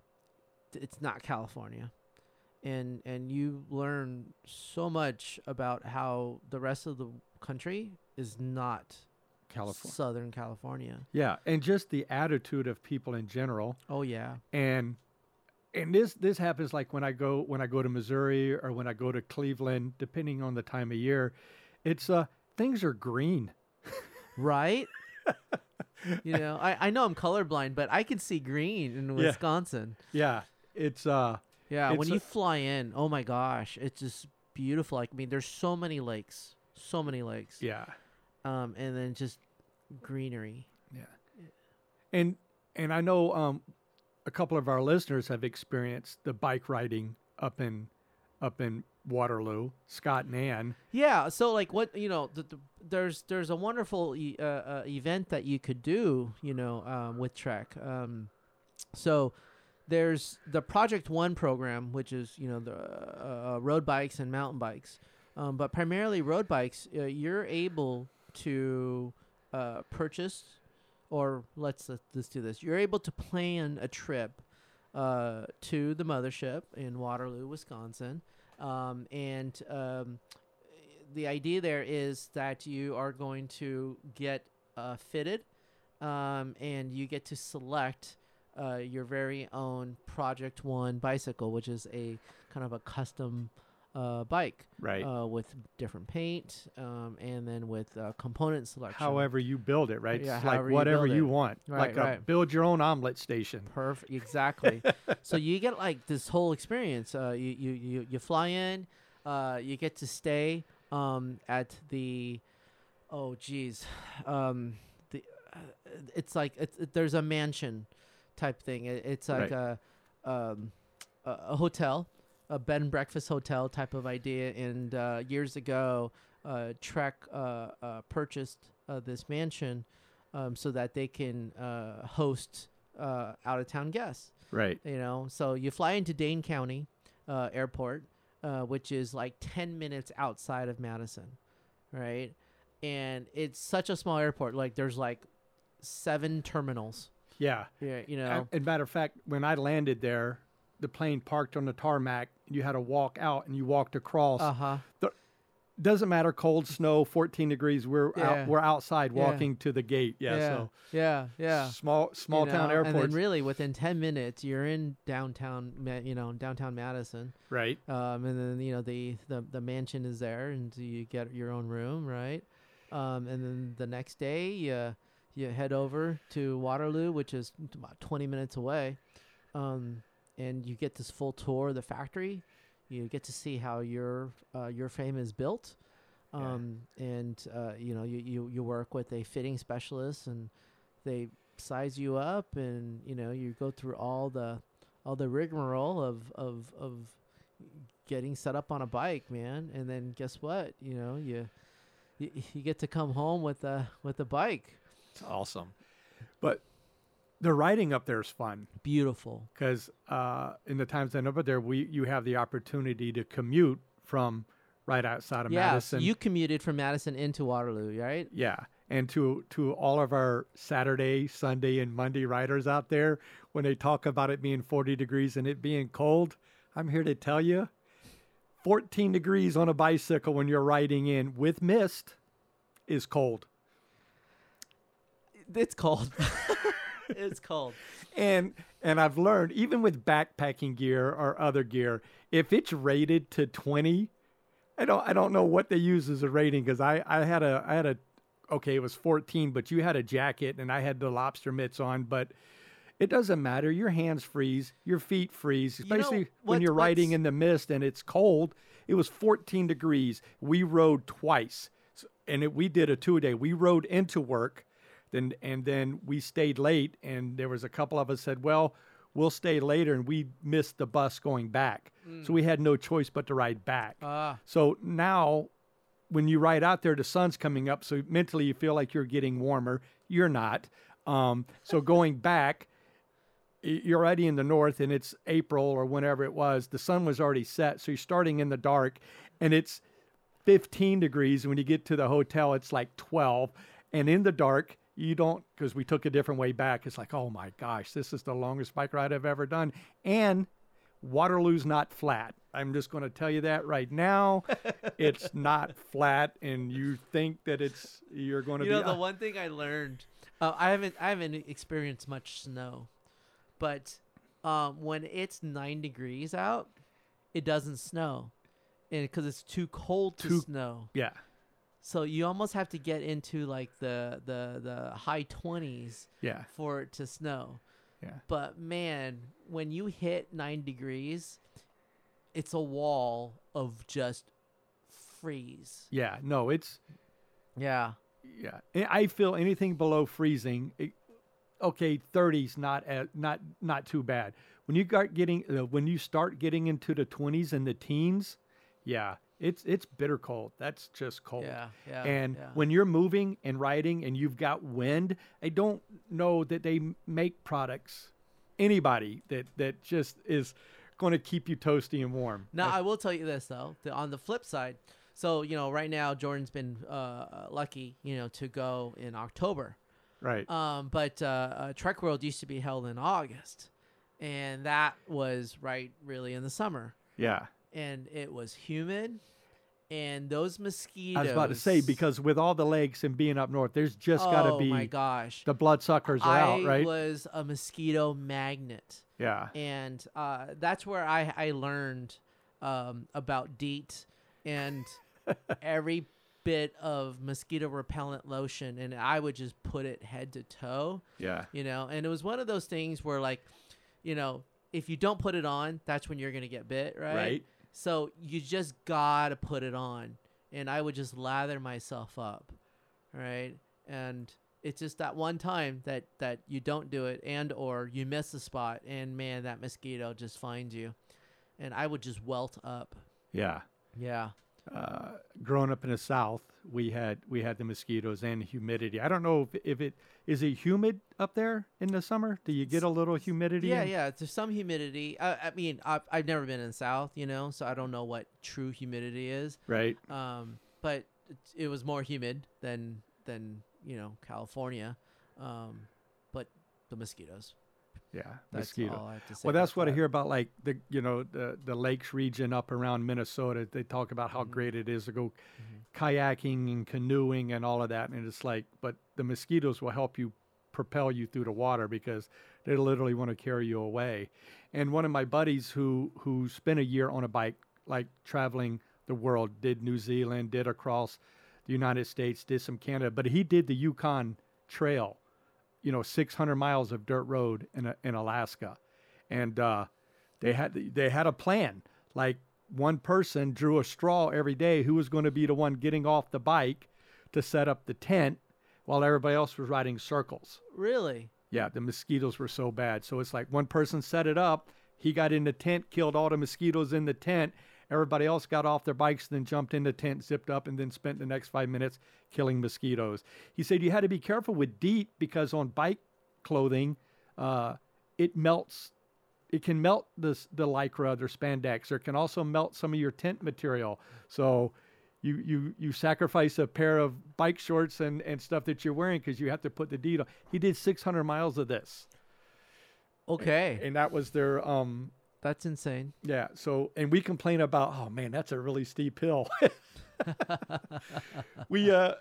it's not California, and and you learn so much about how the rest of the country is not California. Southern California. Yeah, and just the attitude of people in general, Oh yeah, and and this this happens like when I go when I go to Missouri or when I go to Cleveland, depending on the time of year. It's uh things are green. right. you know, I I know I'm colorblind, but I can see green in Wisconsin. Yeah, it's uh Yeah, when It's you fly in, oh my gosh, it's just beautiful. Like, I mean, there's so many lakes, so many lakes. yeah Um, and then just greenery. Yeah. And and I know um a couple of our listeners have experienced the bike riding up in up in Waterloo. Scott and Ann. Yeah. So like, what you know, the, the, there's there's a wonderful e- uh, uh, event that you could do, you know, um, with Trek. Um, so there's the Project One program, which is you know the uh, uh, road bikes and mountain bikes, um, but primarily road bikes. Uh, you're able to uh, purchase, or let's let's do this. You're able to plan a trip to the mothership in Waterloo, Wisconsin, um, and um, the idea there is that you are going to get uh, fitted, um, and you get to select uh, your very own Project One bicycle, which is a kind of a custom uh, bike Right. uh, with different paint um, and then with uh, component selection. however you build it, right? Yeah, like however you whatever you want. Right, like a right. build your own omelet station. Perfect. Exactly. so you get like this whole experience. Uh, you, you, you, you fly in, uh, you get to stay um, at the, oh geez, um, the, uh, it's like it's, it, there's a mansion type thing. It, it's like a, um, a, a hotel, a bed and breakfast hotel type of idea. And uh, years ago, uh, Trek uh, uh, purchased uh, this mansion um, so that they can uh, host uh, out of town guests. Right. You know, so you fly into Dane County uh, Airport, uh, which is like 10 minutes outside of Madison, right? And it's such a small airport. Like there's like seven terminals. Yeah. Yeah, you know. And matter of fact, when I landed there, the plane parked on the tarmac. You had to walk out, and you walked across. Uh huh. Doesn't matter, cold, snow, 14 degrees. We're Yeah. out. We're outside Yeah. walking to the gate. Yeah. yeah. So yeah. Yeah. small, small you town know, And then really within 10 minutes, you're in downtown, you know, downtown Madison. right. um, and then you know the, the the mansion is there, and you get your own room, right? Um, and then the next day, you you head over to Waterloo, which is about twenty minutes away, um, and you get this full tour of the factory. You get to see how your uh, your frame is built, Yeah. um, and uh, you know you, you you work with a fitting specialist, and they size you up, and you know you go through all the all the rigmarole of of of getting set up on a bike, man. And then guess what? You know, you you, you get to come home with a with a bike. It's awesome. But the riding up there is fun Beautiful. because uh, in the times I'm up there, we you have the opportunity to commute from right outside of yeah, Madison. you commuted from Madison into Waterloo, right? Yeah, and to to all of our Saturday, Sunday, and Monday riders out there, when they talk about it being 40 degrees and it being cold, I'm here to tell you, 14 degrees on a bicycle when you're riding in with mist is cold. It's cold. it's cold. And and I've learned even with backpacking gear or other gear, if it's rated to 20, I don't I don't know what they use as a rating because I I had a I had a okay it was 14, but you had a jacket and I had the lobster mitts on, but it doesn't matter. Your hands freeze, your feet freeze, You know, especially when you're riding in the mist and it's cold. It was 14 degrees. We rode twice, and it, we did a two a day. We rode into work, then and then we stayed late. And there was a couple of us said, "Well, we'll stay later," and we missed the bus going back, so we had no choice but to ride back. Ah, So now, when you ride out there, the sun's coming up, so mentally you feel like you're getting warmer. You're not. Um, so going back, you're already in the north, and it's April or whenever it was. The sun was already set, so you're starting in the dark, and it's 15 degrees. When you get to the hotel, it's like 12. And in the dark, you don't, because we took a different way back. It's like, oh my gosh, this is the longest bike ride I've ever done. And Waterloo's not flat. I'm just going to tell you that right now. it's not flat, and you think that it's you're going to You be. know, the uh, one thing I learned, uh, I haven't I haven't experienced much snow, but um, when it's nine degrees out, it doesn't snow, and because it's too cold to Too- snow, yeah, so you almost have to get into like the the the high twenties yeah, for it to snow. yeah. But man, when you hit nine degrees, it's a wall of just freeze. Yeah, no, it's Yeah. yeah. I feel anything below freezing. It, okay, 30's not at, not not too bad. When you start getting uh, when you start getting into the 20s and the teens, yeah, it's it's bitter cold. That's just cold. Yeah. Yeah. And yeah. when you're moving and riding and you've got wind, I don't know that they make products anybody that that just is going to keep you toasty and warm. Now I will tell you this though. The, on the flip side, so you know, right now Jordan's been uh, lucky, you know, to go in October. right. Um, but uh, uh, Trek World used to be held in August, and that was right really in the summer, yeah. And it was humid, and those mosquitoes. I was about to say because with all the lakes and being up north, there's just got to oh be my gosh, the bloodsuckers are I out, right? It was a mosquito magnet. yeah. and uh, that's where I I learned um, about DEET and every bit of mosquito repellent lotion, and I would just put it head to toe, Yeah. you know. And it was one of those things where, like, you know, if you don't put it on, that's when you're gonna get bit, right? Right. So you just gotta put it on, and I would just lather myself up, right? And it's just that one time that that you don't do it, and or you miss the spot, and man, that mosquito just finds you, and I would just welt up. Yeah. Yeah. Uh, growing up in the south, we had we had the mosquitoes and the humidity. I don't know if, if it is it humid up there in the summer. Do you get a little humidity? Yeah, in- yeah. There's some humidity. I, I mean, I've, I've never been in the South, you know, so I don't know what true humidity is. Right. Um, but it, it was more humid than than you know California. Um, but the mosquitoes. Yeah. That's mosquito. all I have to say. Well, that's what I hear about, like the you know the the lakes region up around Minnesota. They talk about how Mhm. great it is to go Mhm. kayaking and canoeing and all of that, and it's like, but the mosquitoes will help you propel you through the water because they literally want to carry you away. And one of my buddies who who spent a year on a bike, like traveling the world, did New Zealand, did across the United States, did some Canada, but he did the Yukon Trail you know 600 miles of dirt road in in Alaska, and uh, they had they had a plan. Like one person drew a straw every day who was going to be the one getting off the bike to set up the tent, while everybody else was riding circles. Really? Yeah, the mosquitoes were so bad. So it's like one person set it up, he got in the tent, killed all the mosquitoes in the tent. Everybody else got off their bikes, then jumped in the tent, zipped up, and then spent the next five minutes killing mosquitoes. He said you had to be careful with DEET because on bike clothing, uh, it melts. It can melt the the lycra, or spandex, or it can also melt some of your tent material. So you you you sacrifice a pair of bike shorts and and stuff that you're wearing because you have to put the DEET on. He did 600 miles of this, Okay. and that was their um That's insane. yeah. So, and we complain about, oh man, that's a really steep hill. we uh,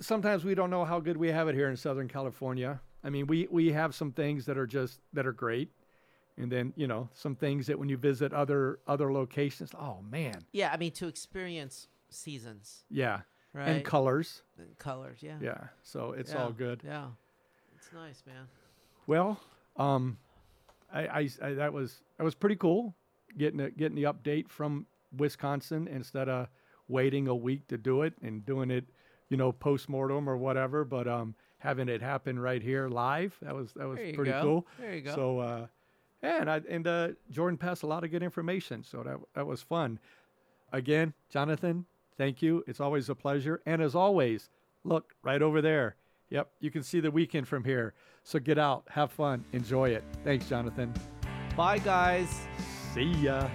sometimes we don't know how good we have it here in Southern California. I mean, we we have some things that are just that are great, and then you know some things that when you visit other other locations, oh man, Yeah, I mean to experience seasons, yeah, right? and colors, And colors, yeah. yeah. So it's Yeah, all good. Yeah. It's nice, man. Well, um, I, I, I that was that was pretty cool getting a, getting the update from Wisconsin instead of waiting a week to do it and doing it, you know, post mortem or whatever. But um, having it happen right here live that was that was pretty go. cool. There you go. So uh, yeah, and I and uh, Jordan passed a lot of good information, so that that was fun. Again, Jonathan, thank you. It's always a pleasure. And as always, look right over there. Yep, you can see the weekend from here. So get out, have fun, enjoy it. Thanks, Jonathan. Bye, guys. See ya.